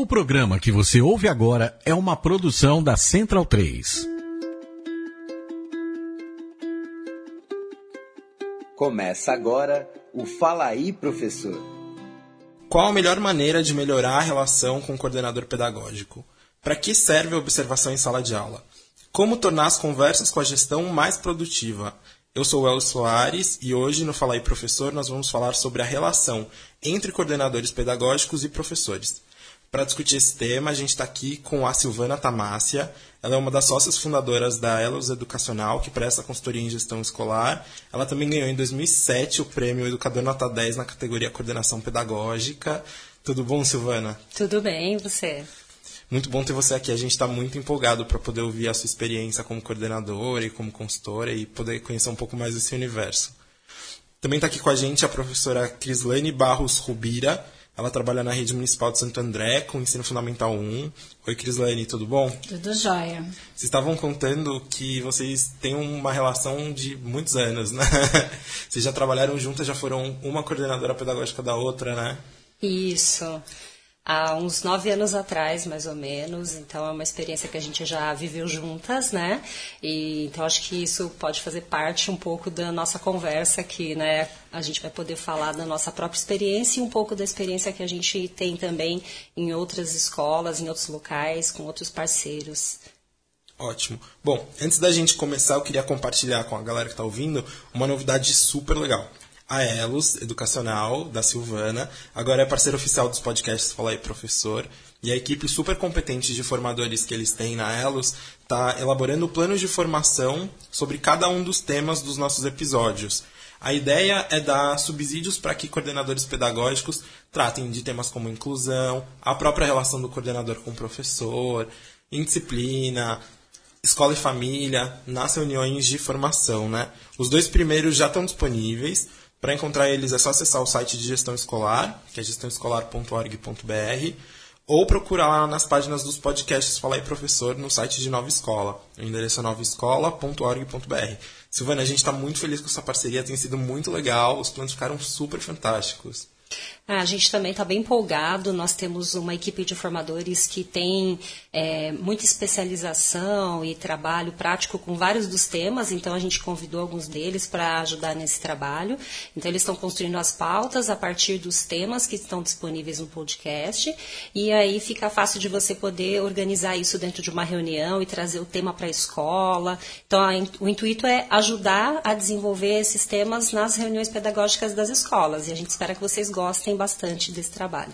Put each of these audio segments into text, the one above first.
O programa que você ouve agora é uma produção da Central 3. Começa agora o Fala aí, professor. Qual a melhor maneira de melhorar a relação com o coordenador pedagógico? Para que serve a observação em sala de aula? Como tornar as conversas com a gestão mais produtiva? Eu sou o El Soares e hoje no Fala aí Professor nós vamos falar sobre a relação entre coordenadores pedagógicos e professores. Para discutir esse tema, a gente está aqui com a Silvana Tamácia. Ela é uma das sócias fundadoras da Elos Educacional, que presta consultoria em gestão escolar. Ela também ganhou em 2007 o prêmio Educador Nota 10 na categoria Coordenação Pedagógica. Tudo bom, Silvana? Tudo bem, e você? Muito bom ter você aqui. A gente está muito empolgado para poder ouvir a sua experiência como coordenadora e como consultora e poder conhecer um pouco mais desse universo. Também está aqui com a gente a professora Crislane Barros Rubira. Ela trabalha na rede municipal de Santo André, com ensino fundamental 1. Oi, Crislane, tudo bom? Tudo jóia. Vocês estavam contando que vocês têm uma relação de muitos anos, né? Vocês já trabalharam juntas, já foram uma coordenadora pedagógica da outra, né? Isso há uns nove anos atrás, mais ou menos. Então é uma experiência que a gente já viveu juntas, né? E então acho que isso pode fazer parte um pouco da nossa conversa aqui, né? A gente vai poder falar da nossa própria experiência e um pouco da experiência que a gente tem também em outras escolas, em outros locais, com outros parceiros. Ótimo. Bom, antes da gente começar, eu queria compartilhar com a galera que está ouvindo uma novidade super legal a Elos Educacional, da Silvana. Agora é parceiro oficial dos podcasts Fala aí Professor. E a equipe super competente de formadores que eles têm na Elos está elaborando planos de formação sobre cada um dos temas dos nossos episódios. A ideia é dar subsídios para que coordenadores pedagógicos tratem de temas como inclusão, a própria relação do coordenador com o professor, indisciplina, escola e família, nas reuniões de formação. Né? Os dois primeiros já estão disponíveis. Para encontrar eles é só acessar o site de gestão escolar, que é gestãoescolar.org.br, ou procurar lá nas páginas dos podcasts Fala aí Professor no site de Nova Escola. O endereço é novaescola.org.br. Silvana, a gente está muito feliz com essa parceria, tem sido muito legal, os planos ficaram super fantásticos. Ah, a gente também está bem empolgado. Nós temos uma equipe de formadores que tem é, muita especialização e trabalho prático com vários dos temas, então a gente convidou alguns deles para ajudar nesse trabalho. Então, eles estão construindo as pautas a partir dos temas que estão disponíveis no podcast, e aí fica fácil de você poder organizar isso dentro de uma reunião e trazer o tema para a escola. Então, a, o intuito é ajudar a desenvolver esses temas nas reuniões pedagógicas das escolas, e a gente espera que vocês gostem bastante desse trabalho.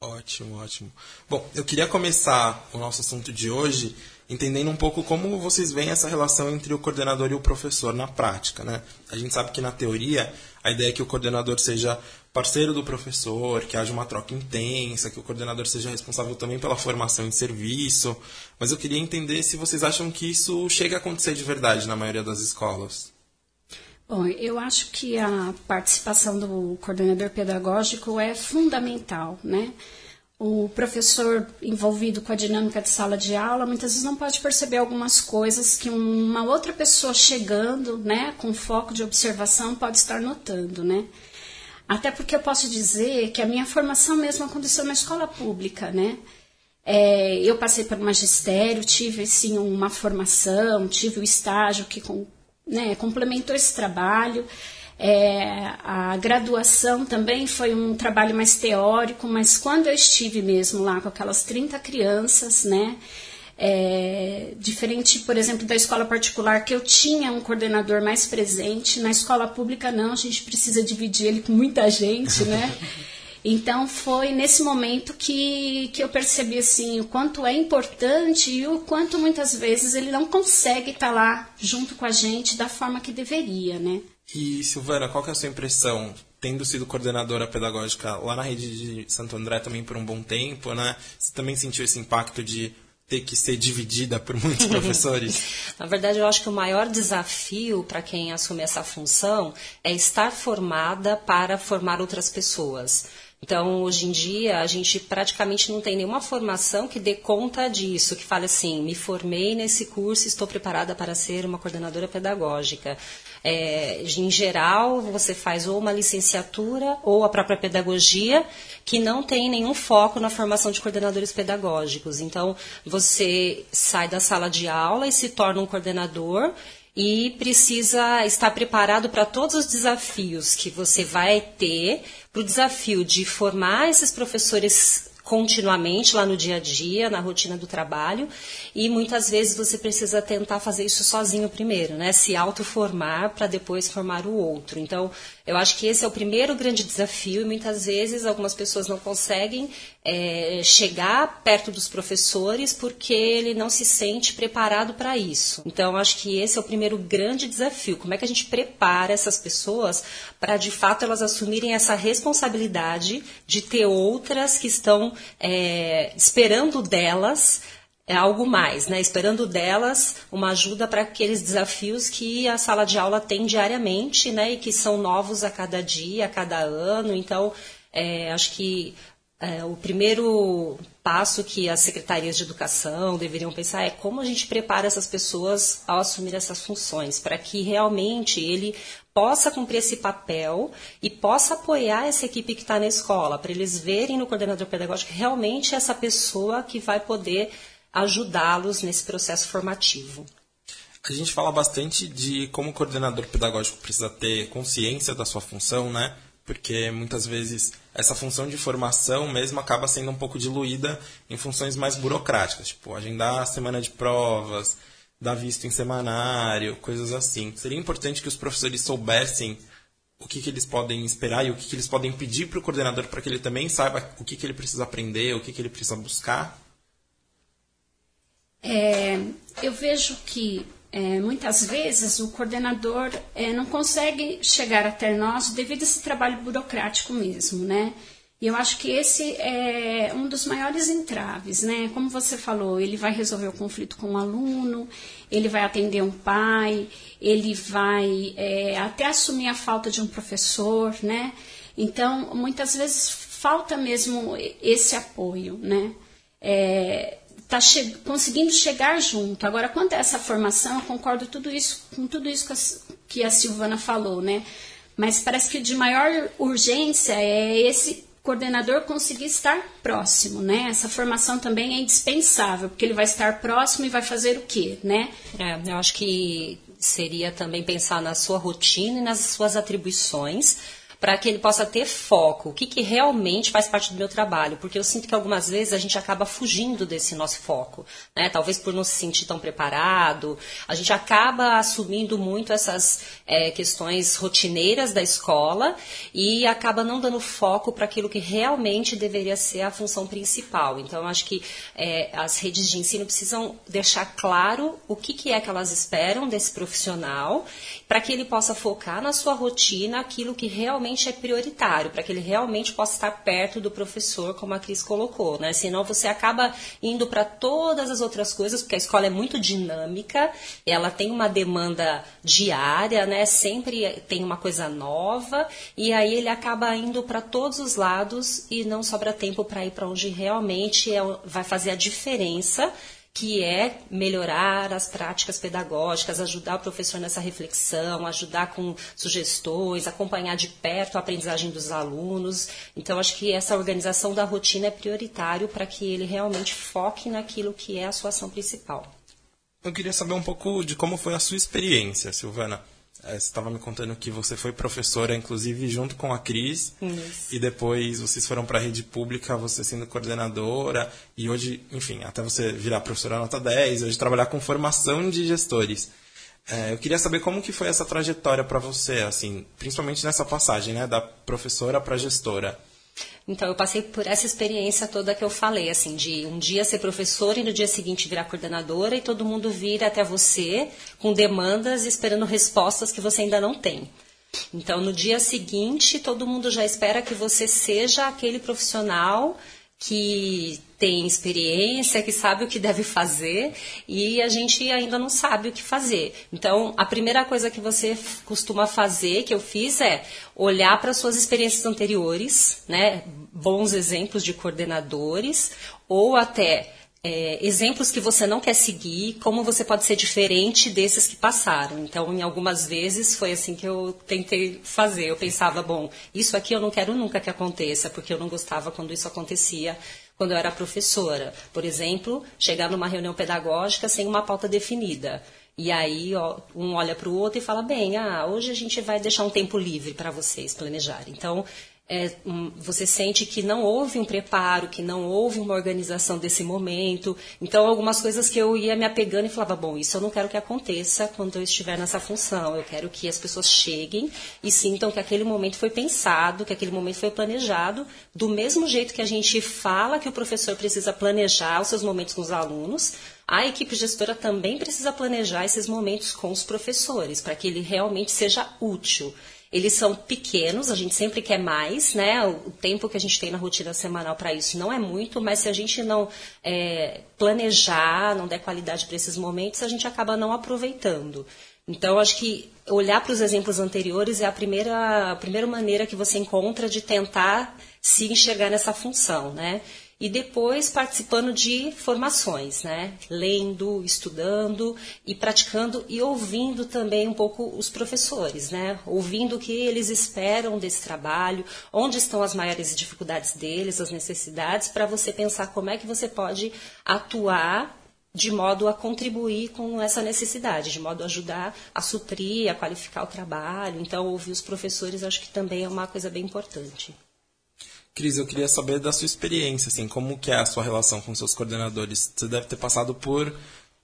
Ótimo, ótimo. Bom, eu queria começar o nosso assunto de hoje entendendo um pouco como vocês veem essa relação entre o coordenador e o professor na prática, né? A gente sabe que na teoria a ideia é que o coordenador seja parceiro do professor, que haja uma troca intensa, que o coordenador seja responsável também pela formação em serviço, mas eu queria entender se vocês acham que isso chega a acontecer de verdade na maioria das escolas. Bom, eu acho que a participação do coordenador pedagógico é fundamental, né? O professor envolvido com a dinâmica de sala de aula muitas vezes não pode perceber algumas coisas que uma outra pessoa chegando, né, com foco de observação pode estar notando, né? Até porque eu posso dizer que a minha formação mesmo aconteceu na escola pública, né? É, eu passei por magistério, tive sim uma formação, tive o estágio que com, né, complementou esse trabalho. É, a graduação também foi um trabalho mais teórico, mas quando eu estive mesmo lá com aquelas 30 crianças, né, é, diferente, por exemplo, da escola particular, que eu tinha um coordenador mais presente, na escola pública não, a gente precisa dividir ele com muita gente, né? Então foi nesse momento que, que eu percebi assim o quanto é importante e o quanto muitas vezes ele não consegue estar lá junto com a gente da forma que deveria, né? E Silvana, qual que é a sua impressão, tendo sido coordenadora pedagógica lá na rede de Santo André também por um bom tempo, né? Você também sentiu esse impacto de ter que ser dividida por muitos professores? Na verdade, eu acho que o maior desafio para quem assume essa função é estar formada para formar outras pessoas. Então, hoje em dia, a gente praticamente não tem nenhuma formação que dê conta disso, que fale assim, me formei nesse curso, estou preparada para ser uma coordenadora pedagógica. É, em geral, você faz ou uma licenciatura ou a própria pedagogia, que não tem nenhum foco na formação de coordenadores pedagógicos. Então, você sai da sala de aula e se torna um coordenador e precisa estar preparado para todos os desafios que você vai ter, para o desafio de formar esses professores continuamente lá no dia a dia, na rotina do trabalho, e muitas vezes você precisa tentar fazer isso sozinho primeiro, né? Se autoformar para depois formar o outro. Então, eu acho que esse é o primeiro grande desafio e muitas vezes algumas pessoas não conseguem é, chegar perto dos professores porque ele não se sente preparado para isso. Então, acho que esse é o primeiro grande desafio. Como é que a gente prepara essas pessoas para, de fato, elas assumirem essa responsabilidade de ter outras que estão é, esperando delas algo mais, né? Esperando delas uma ajuda para aqueles desafios que a sala de aula tem diariamente, né? E que são novos a cada dia, a cada ano. Então, é, acho que é, o primeiro passo que as secretarias de educação deveriam pensar é como a gente prepara essas pessoas ao assumir essas funções, para que realmente ele possa cumprir esse papel e possa apoiar essa equipe que está na escola, para eles verem no coordenador pedagógico realmente essa pessoa que vai poder ajudá-los nesse processo formativo. A gente fala bastante de como o coordenador pedagógico precisa ter consciência da sua função, né? porque muitas vezes essa função de formação mesmo acaba sendo um pouco diluída em funções mais burocráticas, tipo agendar a semana de provas, dar visto em semanário, coisas assim. Seria importante que os professores soubessem o que, que eles podem esperar e o que, que eles podem pedir para o coordenador para que ele também saiba o que, que ele precisa aprender, o que, que ele precisa buscar? É, eu vejo que é, muitas vezes o coordenador é, não consegue chegar até nós devido a esse trabalho burocrático mesmo, né? E eu acho que esse é um dos maiores entraves, né? Como você falou, ele vai resolver o conflito com o um aluno, ele vai atender um pai, ele vai é, até assumir a falta de um professor, né? Então, muitas vezes falta mesmo esse apoio, né? É, está che conseguindo chegar junto. Agora, quanto a essa formação, eu concordo tudo isso, com tudo isso que a, que a Silvana falou, né? Mas parece que de maior urgência é esse coordenador conseguir estar próximo, né? Essa formação também é indispensável, porque ele vai estar próximo e vai fazer o quê, né? É, eu acho que seria também pensar na sua rotina e nas suas atribuições para que ele possa ter foco, o que, que realmente faz parte do meu trabalho, porque eu sinto que algumas vezes a gente acaba fugindo desse nosso foco, né? Talvez por não se sentir tão preparado, a gente acaba assumindo muito essas é, questões rotineiras da escola e acaba não dando foco para aquilo que realmente deveria ser a função principal. Então, acho que é, as redes de ensino precisam deixar claro o que, que é que elas esperam desse profissional, para que ele possa focar na sua rotina aquilo que realmente realmente é prioritário, para que ele realmente possa estar perto do professor, como a Cris colocou, né? Senão você acaba indo para todas as outras coisas, porque a escola é muito dinâmica, ela tem uma demanda diária, né? Sempre tem uma coisa nova, e aí ele acaba indo para todos os lados e não sobra tempo para ir para onde realmente é, vai fazer a diferença que é melhorar as práticas pedagógicas, ajudar o professor nessa reflexão, ajudar com sugestões, acompanhar de perto a aprendizagem dos alunos. Então, acho que essa organização da rotina é prioritário para que ele realmente foque naquilo que é a sua ação principal. Eu queria saber um pouco de como foi a sua experiência, Silvana. É, você estava me contando que você foi professora, inclusive junto com a Cris, Isso. e depois vocês foram para a rede pública, você sendo coordenadora, e hoje, enfim, até você virar professora nota 10, hoje trabalhar com formação de gestores. É, eu queria saber como que foi essa trajetória para você, assim, principalmente nessa passagem, né, da professora para gestora. Então eu passei por essa experiência toda que eu falei, assim, de um dia ser professora e no dia seguinte virar coordenadora e todo mundo vir até você com demandas esperando respostas que você ainda não tem. Então no dia seguinte todo mundo já espera que você seja aquele profissional que tem experiência, que sabe o que deve fazer e a gente ainda não sabe o que fazer. Então, a primeira coisa que você costuma fazer, que eu fiz, é olhar para suas experiências anteriores, né? Bons exemplos de coordenadores ou até é, exemplos que você não quer seguir, como você pode ser diferente desses que passaram. Então, em algumas vezes foi assim que eu tentei fazer. Eu pensava, bom, isso aqui eu não quero nunca que aconteça, porque eu não gostava quando isso acontecia quando eu era professora. Por exemplo, chegar numa reunião pedagógica sem uma pauta definida. E aí ó, um olha para o outro e fala, bem, ah, hoje a gente vai deixar um tempo livre para vocês planejarem. Então, é, um, você sente que não houve um preparo, que não houve uma organização desse momento. Então, algumas coisas que eu ia me apegando e falava: bom, isso eu não quero que aconteça quando eu estiver nessa função. Eu quero que as pessoas cheguem e sintam que aquele momento foi pensado, que aquele momento foi planejado, do mesmo jeito que a gente fala que o professor precisa planejar os seus momentos com os alunos. A equipe gestora também precisa planejar esses momentos com os professores, para que ele realmente seja útil. Eles são pequenos, a gente sempre quer mais, né? O tempo que a gente tem na rotina semanal para isso não é muito, mas se a gente não é, planejar, não der qualidade para esses momentos, a gente acaba não aproveitando. Então, acho que olhar para os exemplos anteriores é a primeira, a primeira maneira que você encontra de tentar se enxergar nessa função, né? E depois participando de formações, né? Lendo, estudando e praticando e ouvindo também um pouco os professores, né? Ouvindo o que eles esperam desse trabalho, onde estão as maiores dificuldades deles, as necessidades, para você pensar como é que você pode atuar de modo a contribuir com essa necessidade, de modo a ajudar a suprir, a qualificar o trabalho. Então, ouvir os professores acho que também é uma coisa bem importante. Cris, eu queria saber da sua experiência, assim, como que é a sua relação com seus coordenadores? Você deve ter passado por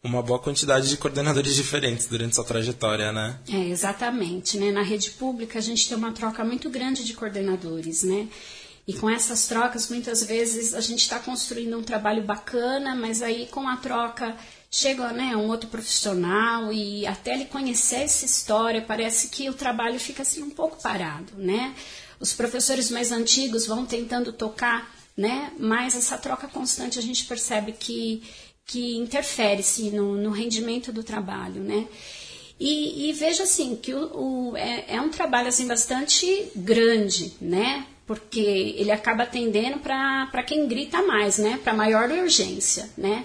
uma boa quantidade de coordenadores diferentes durante sua trajetória, né? É, exatamente. Né? Na rede pública, a gente tem uma troca muito grande de coordenadores, né? E com essas trocas, muitas vezes, a gente está construindo um trabalho bacana, mas aí com a troca chega né, um outro profissional e até ele conhecer essa história, parece que o trabalho fica assim um pouco parado, né? Os professores mais antigos vão tentando tocar, né? Mas essa troca constante a gente percebe que, que interfere-se no, no rendimento do trabalho, né? E, e veja assim que o, o é, é, um trabalho assim bastante grande, né? Porque ele acaba atendendo para quem grita mais, né? Para maior urgência, né?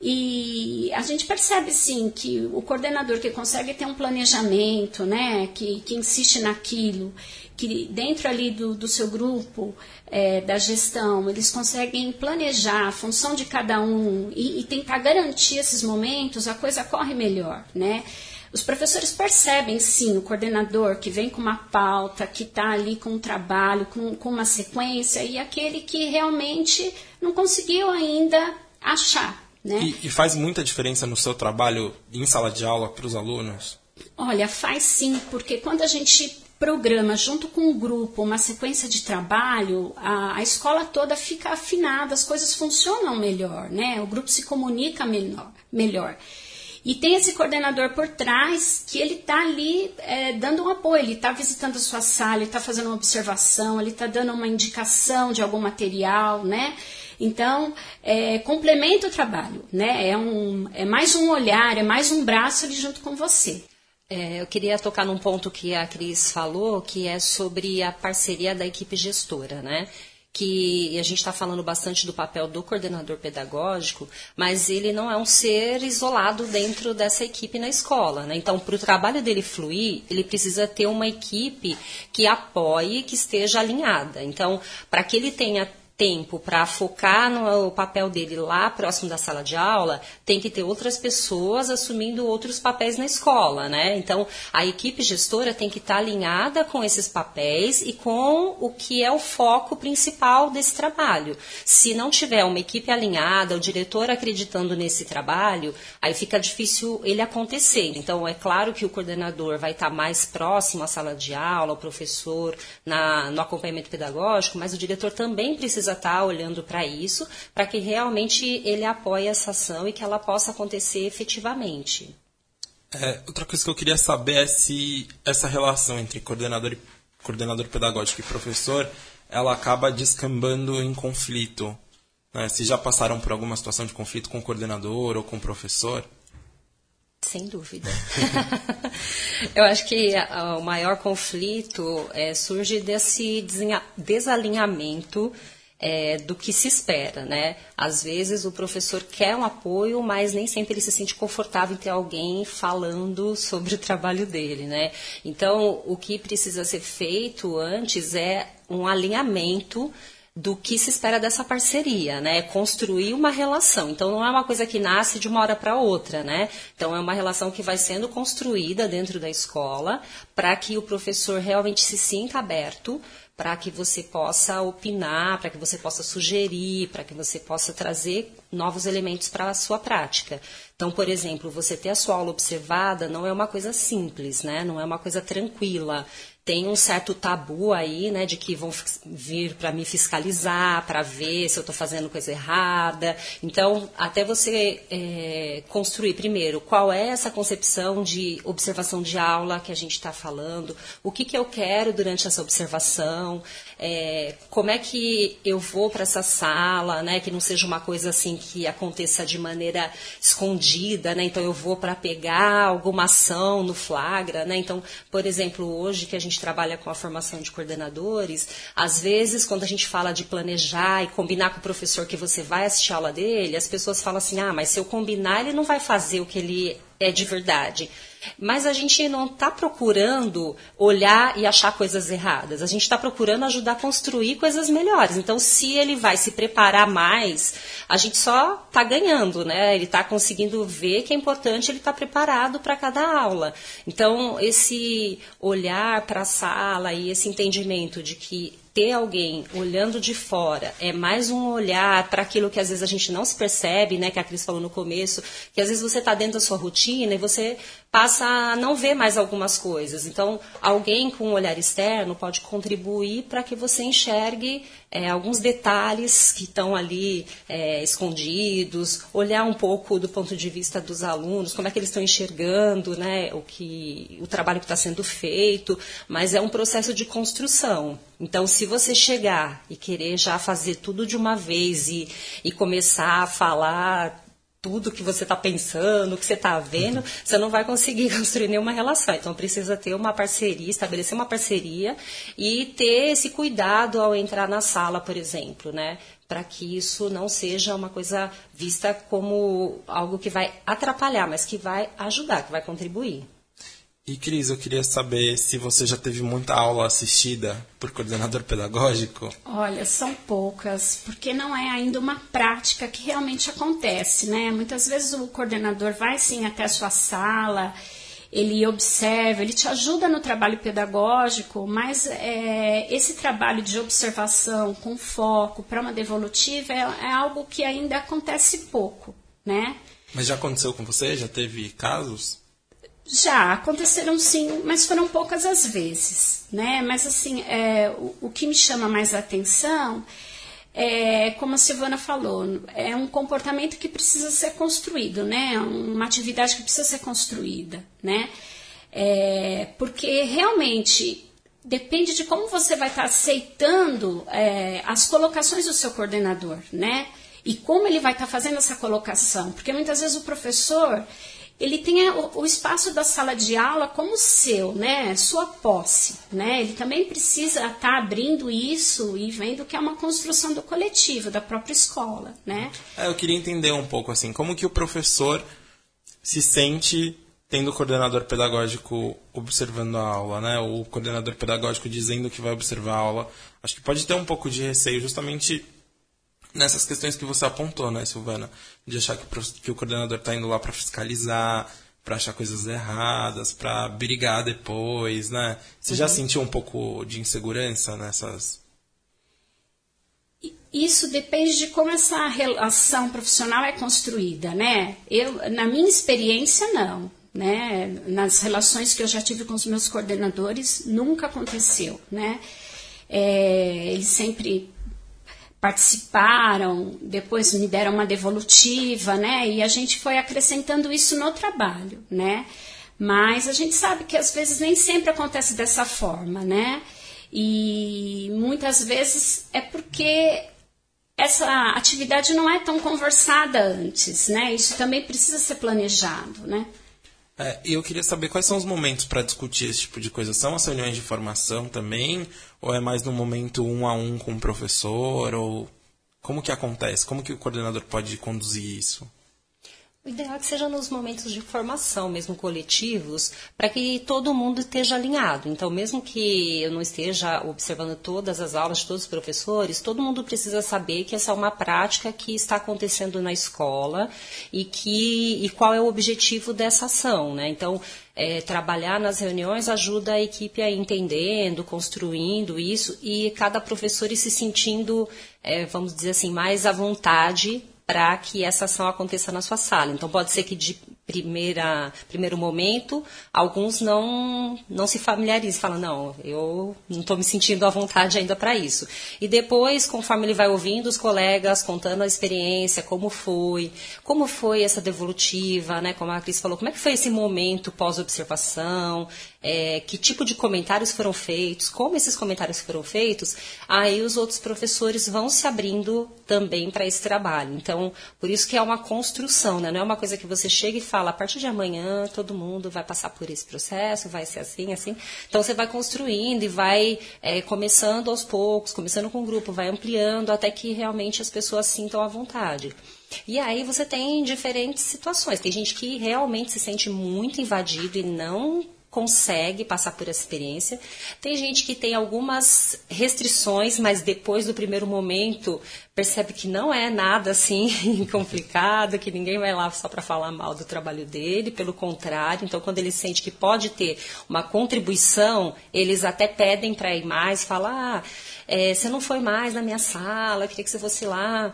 E a gente percebe sim que o coordenador que consegue ter um planejamento, né, que, que insiste naquilo, que dentro ali do, do seu grupo é, da gestão eles conseguem planejar a função de cada um e, e tentar garantir esses momentos, a coisa corre melhor, né? Os professores percebem, sim, o coordenador que vem com uma pauta, que está ali com um trabalho, com, com uma sequência, e aquele que realmente não conseguiu ainda achar. Né? E, e faz muita diferença no seu trabalho em sala de aula para os alunos? Olha, faz sim, porque quando a gente programa junto com o grupo uma sequência de trabalho, a, a, escola toda fica afinada, as coisas funcionam melhor, né? O grupo se comunica menor, melhor. E tem esse coordenador por trás que ele está ali é, dando um apoio, ele está visitando a sua sala, ele está fazendo uma observação, ele está dando uma indicação de algum material, né? Então, é, complementa o trabalho, né? É, um, é mais um olhar, é mais um braço ali junto com você. É, eu queria tocar num ponto que a Cris falou, que é sobre a parceria da equipe gestora, né? que a gente está falando bastante do papel do coordenador pedagógico, mas ele não é um ser isolado dentro dessa equipe na escola. Né? Então, para o trabalho dele fluir, ele precisa ter uma equipe que apoie, que esteja alinhada. Então, para que ele tenha tempo para focar no papel dele lá próximo da sala de aula, tem que ter outras pessoas assumindo outros papéis na escola, né? Então, a equipe gestora tem que estar tá alinhada com esses papéis e com o que é o foco principal desse trabalho. Se não tiver uma equipe alinhada, o diretor acreditando nesse trabalho, aí fica difícil ele acontecer. Então, é claro que o coordenador vai estar tá mais próximo à sala de aula, o professor, na, no acompanhamento pedagógico, mas o diretor também precisa precisa estar tá olhando para isso, para que realmente ele apoie essa ação e que ela possa acontecer efetivamente. É, outra coisa que eu queria saber é se essa relação entre coordenador, e, coordenador pedagógico e professor ela acaba descambando em conflito. Né? Se já passaram por alguma situação de conflito com o coordenador ou com o professor? Sem dúvida. Eu acho que a, o maior conflito é, surge desse desalinhamento é, do que se espera, né? Às vezes o professor quer um apoio, mas nem sempre ele se sente confortável em ter alguém falando sobre o trabalho dele, né? Então, o que precisa ser feito antes é um alinhamento do que se espera dessa parceria, né? Construir uma relação. Então não é uma coisa que nasce de uma hora para outra, né? Então é uma relação que vai sendo construída dentro da escola para que o professor realmente se sinta aberto para que você possa opinar, para que você possa sugerir, para que você possa trazer novos elementos para a sua prática. Então, por exemplo, você ter a sua aula observada não é uma coisa simples, né? Não é uma coisa tranquila tem um certo tabu aí, né, de que vão vir para me fiscalizar, para ver se eu estou fazendo coisa errada. Então, até você é, construir primeiro qual é essa concepção de observação de aula que a gente está falando, o que, que eu quero durante essa observação, é, como é que eu vou para essa sala, né, que não seja uma coisa assim que aconteça de maneira escondida, né, então eu vou para pegar alguma ação no flagra, né, então, por exemplo, hoje que a gente trabalha com a formação de coordenadores, às vezes quando a gente fala de planejar e combinar com o professor que você vai assistir a aula dele, as pessoas falam assim, ah, mas se eu combinar ele não vai fazer o que ele é de verdade. Mas a gente não está procurando olhar e achar coisas erradas. A gente está procurando ajudar a construir coisas melhores. Então, se ele vai se preparar mais, a gente só está ganhando, né? Ele está conseguindo ver que é importante ele estar tá preparado para cada aula. Então, esse olhar para a sala e esse entendimento de que ter alguém olhando de fora é mais um olhar para aquilo que às vezes a gente não se percebe, né, que a Cris falou no começo, que às vezes você está dentro da sua rotina e você passa a não ver mais algumas coisas. Então, alguém com um olhar externo pode contribuir para que você enxergue é, alguns detalhes que estão ali é, escondidos, olhar um pouco do ponto de vista dos alunos, como é que eles estão enxergando né, o, que, o trabalho que está sendo feito, mas é um processo de construção. Então, se você chegar e querer já fazer tudo de uma vez e, e começar a falar tudo que você está pensando, o que você está vendo, uhum. você não vai conseguir construir nenhuma relação. Então precisa ter uma parceria, estabelecer uma parceria e ter esse cuidado ao entrar na sala, por exemplo, né? Para que isso não seja uma coisa vista como algo que vai atrapalhar, mas que vai ajudar, que vai contribuir. E Cris, eu queria saber se você já teve muita aula assistida por coordenador pedagógico. Olha, são poucas, porque não é ainda uma prática que realmente acontece, né? Muitas vezes o coordenador vai sim até a sua sala, ele observa, ele te ajuda no trabalho pedagógico, mas é, esse trabalho de observação com foco para uma devolutiva é, é algo que ainda acontece pouco, né? Mas já aconteceu com você? Já teve casos? Já, aconteceram sim, mas foram poucas as vezes, né? Mas assim, é, o, o, que me chama mais a atenção é, como a Silvana falou, é um comportamento que precisa ser construído, né? Uma atividade que precisa ser construída, né? É, porque realmente depende de como você vai estar aceitando é, as colocações do seu coordenador, né? E como ele vai estar fazendo essa colocação, porque muitas vezes o professor ele tem o, o, espaço da sala de aula como seu, né? Sua posse, né? Ele também precisa estar tá abrindo isso e vendo que é uma construção do coletivo, da própria escola, né? É, eu queria entender um pouco assim, como que o professor se sente tendo o coordenador pedagógico observando a aula, né? O coordenador pedagógico dizendo que vai observar a aula. Acho que pode ter um pouco de receio justamente nessas questões que você apontou, né, Silvana? De achar que o, que o coordenador está indo lá para fiscalizar, para achar coisas erradas, para brigar depois, né? Você uhum. já sentiu um pouco de insegurança nessas? Isso depende de como essa relação profissional é construída, né? Eu, na minha experiência, não. Né? Nas relações que eu já tive com os meus coordenadores, nunca aconteceu, né? É, eles sempre participaram, depois me deram uma devolutiva, né? E a gente foi acrescentando isso no trabalho, né? Mas a gente sabe que às vezes nem sempre acontece dessa forma, né? E muitas vezes é porque essa atividade não é tão conversada antes, né? Isso também precisa ser planejado, né? É, eu queria saber quais são os momentos para discutir esse tipo de coisa. São as reuniões de formação também? Ou é mais no momento um a um com o professor? Ou como que acontece? Como que o coordenador pode conduzir isso? O ideal é que seja nos momentos de formação, mesmo coletivos, para que todo mundo esteja alinhado. Então, mesmo que eu não esteja observando todas as aulas de todos os professores, todo mundo precisa saber que essa é uma prática que está acontecendo na escola e que e qual é o objetivo dessa ação, né? Então, é, trabalhar nas reuniões ajuda a equipe a ir entendendo, construindo isso e cada professor ir se sentindo, é, vamos dizer assim, mais à vontade para que essa ação aconteça na sua sala. Então, pode ser que de primeira, primeiro momento, alguns não, não se familiarizam, falam, não, eu não estou me sentindo à vontade ainda para isso. E depois, conforme ele vai ouvindo os colegas, contando a experiência, como foi, como foi essa devolutiva, né, como a Cris falou, como é que foi esse momento pós-observação, é, que tipo de comentários foram feitos, como esses comentários foram feitos, aí os outros professores vão se abrindo também para esse trabalho. Então, por isso que é uma construção, né? não é uma coisa que você chega e fala, a partir de amanhã todo mundo vai passar por esse processo, vai ser assim, assim. Então, você vai construindo e vai é, começando aos poucos, começando com o grupo, vai ampliando até que realmente as pessoas sintam à vontade. E aí você tem diferentes situações. Tem gente que realmente se sente muito invadido e não consegue passar por essa experiência. Tem gente que tem algumas restrições, mas depois do primeiro momento percebe que não é nada assim complicado, que ninguém vai lá só para falar mal do trabalho dele, pelo contrário. Então, quando ele sente que pode ter uma contribuição, eles até pedem para ir mais, falar. Ah, é, você não foi mais na minha sala, queria que você fosse lá.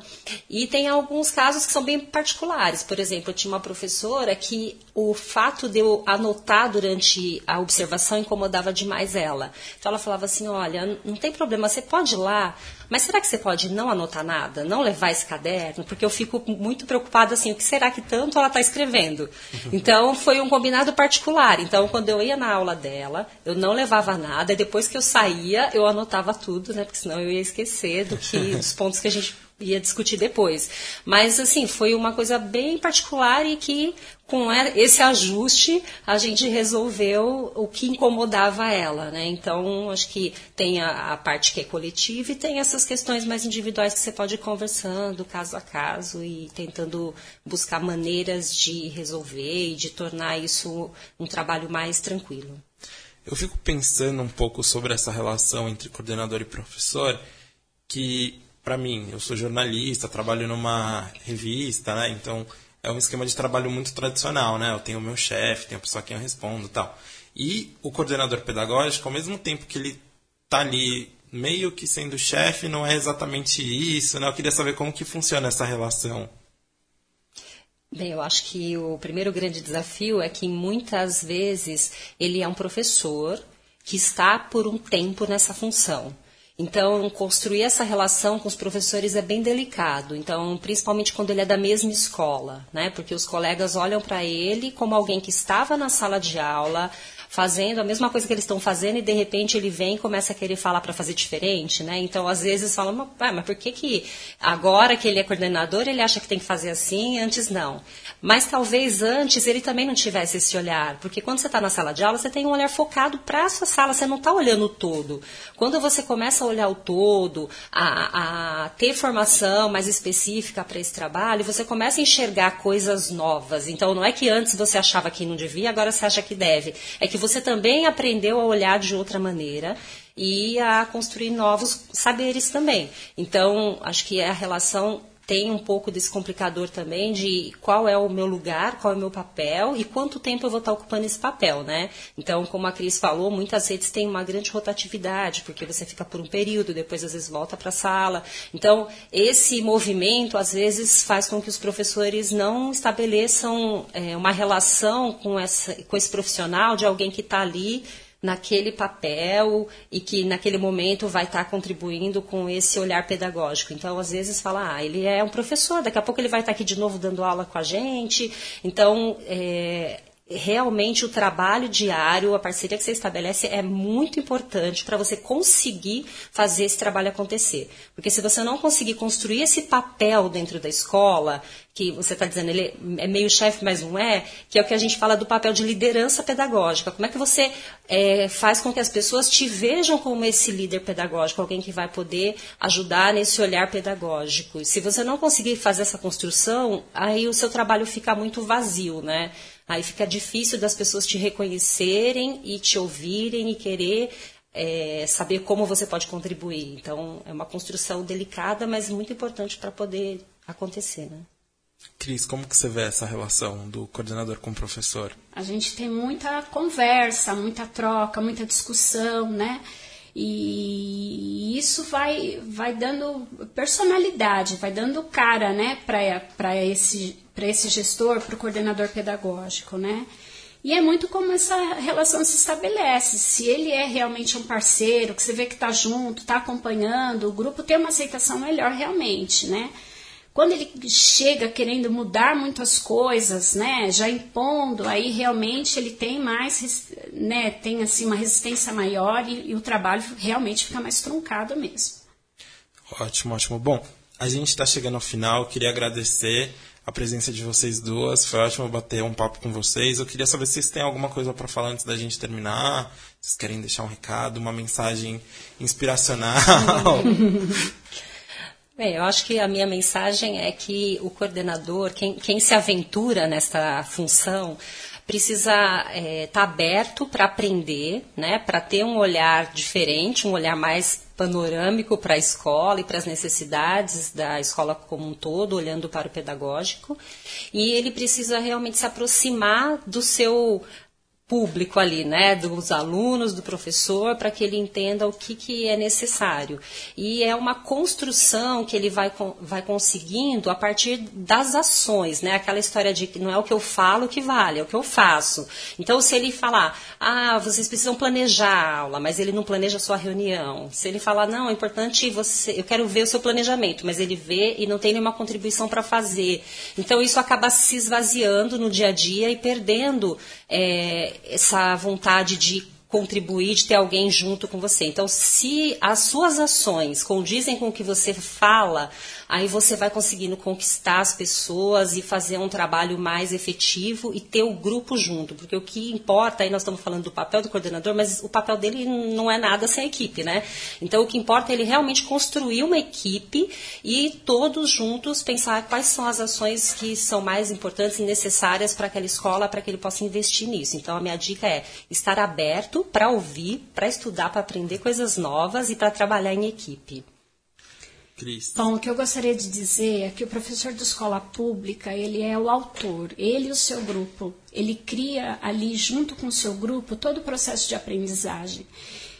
E tem alguns casos que são bem particulares. Por exemplo, eu tinha uma professora que o fato de eu anotar durante a observação incomodava demais ela. Então ela falava assim: olha, não tem problema, você pode ir lá, mas será que você pode não anotar nada, não levar esse caderno? Porque eu fico muito preocupada assim, o que será que tanto ela está escrevendo? Então foi um combinado particular. Então quando eu ia na aula dela, eu não levava nada, e depois que eu saía, eu anotava tudo, né? Porque senão eu ia esquecer do que, dos pontos que a gente ia discutir depois. Mas, assim, foi uma coisa bem particular e que, com esse ajuste, a gente resolveu o que incomodava ela, né? Então, acho que tem a, a, parte que é coletiva e tem essas questões mais individuais que você pode ir conversando, caso a caso, e tentando buscar maneiras de resolver e de tornar isso um trabalho mais tranquilo. Eu fico pensando um pouco sobre essa relação entre coordenador e professor, que para mim, eu sou jornalista, trabalho numa revista, né? Então é um esquema de trabalho muito tradicional, né? Eu tenho o meu chefe, tenho a pessoa a quem eu respondo, tal. E o coordenador pedagógico, ao mesmo tempo que ele tá ali meio que sendo chefe, não é exatamente isso, né? Eu queria saber como que funciona essa relação. Bem, eu acho que o primeiro grande desafio é que muitas vezes ele é um professor que está por um tempo nessa função. Então, construir essa relação com os professores é bem delicado. Então, principalmente quando ele é da mesma escola, né? Porque os colegas olham para ele como alguém que estava na sala de aula, fazendo a mesma coisa que eles estão fazendo e de repente ele vem e começa a querer falar para fazer diferente, né? Então às vezes falam, ah, mas por que que agora que ele é coordenador ele acha que tem que fazer assim, antes não? Mas talvez antes ele também não tivesse esse olhar, porque quando você está na sala de aula você tem um olhar focado para a sua sala, você não está olhando o todo. Quando você começa a olhar o todo, a, a ter formação mais específica para esse trabalho, você começa a enxergar coisas novas. Então não é que antes você achava que não devia, agora você acha que deve. É que você também aprendeu a olhar de outra maneira e a construir novos saberes também. Então, acho que a relação tem um pouco desse complicador também de qual é o meu lugar, qual é o meu papel e quanto tempo eu vou estar ocupando esse papel, né? Então, como a Cris falou, muitas redes têm uma grande rotatividade, porque você fica por um período, depois às vezes volta para a sala. Então, esse movimento às vezes faz com que os professores não estabeleçam é, uma relação com, essa, com esse profissional de alguém que está ali naquele papel e que naquele momento vai estar contribuindo com esse olhar pedagógico. Então, às vezes, fala, ah, ele é um professor, daqui a pouco ele vai estar aqui de novo dando aula com a gente. Então, é, realmente o trabalho diário, a parceria que você estabelece é muito importante para você conseguir fazer esse trabalho acontecer. Porque se você não conseguir construir esse papel dentro da escola, que você está dizendo, ele é meio chefe, mas não é, que é o que a gente fala do papel de liderança pedagógica. Como é que você é, faz com que as pessoas te vejam como esse líder pedagógico, alguém que vai poder ajudar nesse olhar pedagógico? Se você não conseguir fazer essa construção, aí o seu trabalho fica muito vazio, né? Aí fica difícil das pessoas te reconhecerem e te ouvirem e querer é, saber como você pode contribuir. Então, é uma construção delicada, mas muito importante para poder acontecer, né? Cris, como que você vê essa relação do coordenador com o professor? A gente tem muita conversa, muita troca, muita discussão, né? E isso vai, vai dando personalidade, vai dando cara, né, para esse, esse gestor, para o coordenador pedagógico, né? E é muito como essa relação se estabelece. Se ele é realmente um parceiro, que você vê que está junto, está acompanhando, o grupo tem uma aceitação melhor realmente, né? Quando ele chega querendo mudar muitas coisas, né, já impondo, aí realmente ele tem mais, né, tem assim uma resistência maior e, e o trabalho realmente fica mais truncado mesmo. Ótimo, ótimo. Bom, a gente está chegando ao final. Queria agradecer a presença de vocês duas. Foi ótimo bater um papo com vocês. Eu queria saber se vocês têm alguma coisa para falar antes da gente terminar. Se vocês querem deixar um recado, uma mensagem inspiracional. Bem, eu acho que a minha mensagem é que o coordenador, quem, quem se aventura nesta função, precisa estar é, tá aberto para aprender, né, para ter um olhar diferente, um olhar mais panorâmico para a escola e para as necessidades da escola como um todo, olhando para o pedagógico. E ele precisa realmente se aproximar do seu público ali, né, dos alunos, do professor, para que ele entenda o que, que é necessário. E é uma construção que ele vai, vai conseguindo a partir das ações, né, aquela história de que não é o que eu falo que vale, é o que eu faço. Então, se ele falar, ah, vocês precisam planejar a aula, mas ele não planeja a sua reunião. Se ele falar, não, é importante você, eu quero ver o seu planejamento, mas ele vê e não tem nenhuma contribuição para fazer. Então, isso acaba se esvaziando no dia a dia e perdendo é, essa vontade de contribuir, de ter alguém junto com você. Então, se as suas ações condizem com o que você fala, aí você vai conseguindo conquistar as pessoas e fazer um trabalho mais efetivo e ter o grupo junto, porque o que importa, aí nós estamos falando do papel do coordenador, mas o papel dele não é nada sem a equipe, né? Então o que importa é ele realmente construir uma equipe e todos juntos pensar quais são as ações que são mais importantes e necessárias para aquela escola, para que ele possa investir nisso. Então a minha dica é estar aberto para ouvir, para estudar, para aprender coisas novas e para trabalhar em equipe. Cristo. Bom, o que eu gostaria de dizer é que o professor de escola pública, ele é o autor, ele e o seu grupo. Ele cria ali, junto com o seu grupo, todo o processo de aprendizagem.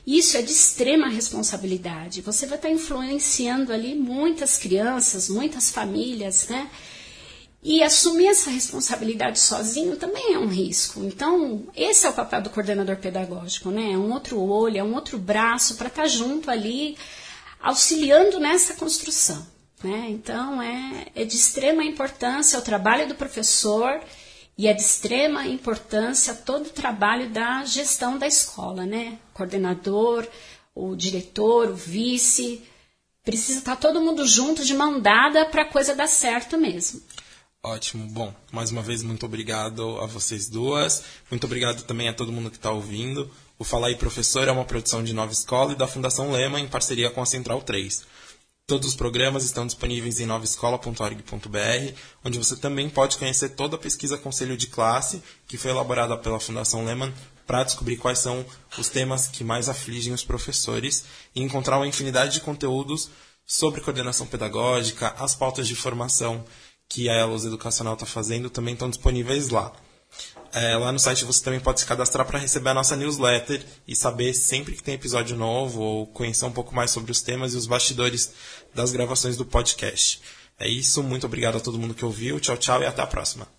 Isso é de extrema responsabilidade. Você vai estar influenciando ali muitas crianças, muitas famílias, né? E assumir essa responsabilidade sozinho também é um risco. Então, esse é o papel do coordenador pedagógico, né? É um outro olho, é um outro braço para estar junto ali auxiliando nessa construção. Né? Então, é, é de extrema importância o trabalho do professor e é de extrema importância todo o trabalho da gestão da escola, né? Coordenador, o diretor, o vice. Precisa estar todo mundo junto, de mão dada, para a coisa dar certo mesmo. Ótimo. Bom, mais uma vez, muito obrigado a vocês duas. Muito obrigado também a todo mundo que está ouvindo. O Fala aí Professor é uma produção de Nova Escola e da Fundação Lema em parceria com a Central 3. Todos os programas estão disponíveis em novaescola.org.br, onde você também pode conhecer toda a pesquisa Conselho de Classe, que foi elaborada pela Fundação Lehman para descobrir quais são os temas que mais afligem os professores e encontrar uma infinidade de conteúdos sobre coordenação pedagógica, as pautas de formação que a Elos Educacional está fazendo também estão disponíveis lá. É, lá no site você também pode se cadastrar para receber a nossa newsletter e saber sempre que tem episódio novo ou conhecer um pouco mais sobre os temas e os bastidores das gravações do podcast. É isso, muito obrigado a todo mundo que ouviu. Tchau, tchau e até a próxima.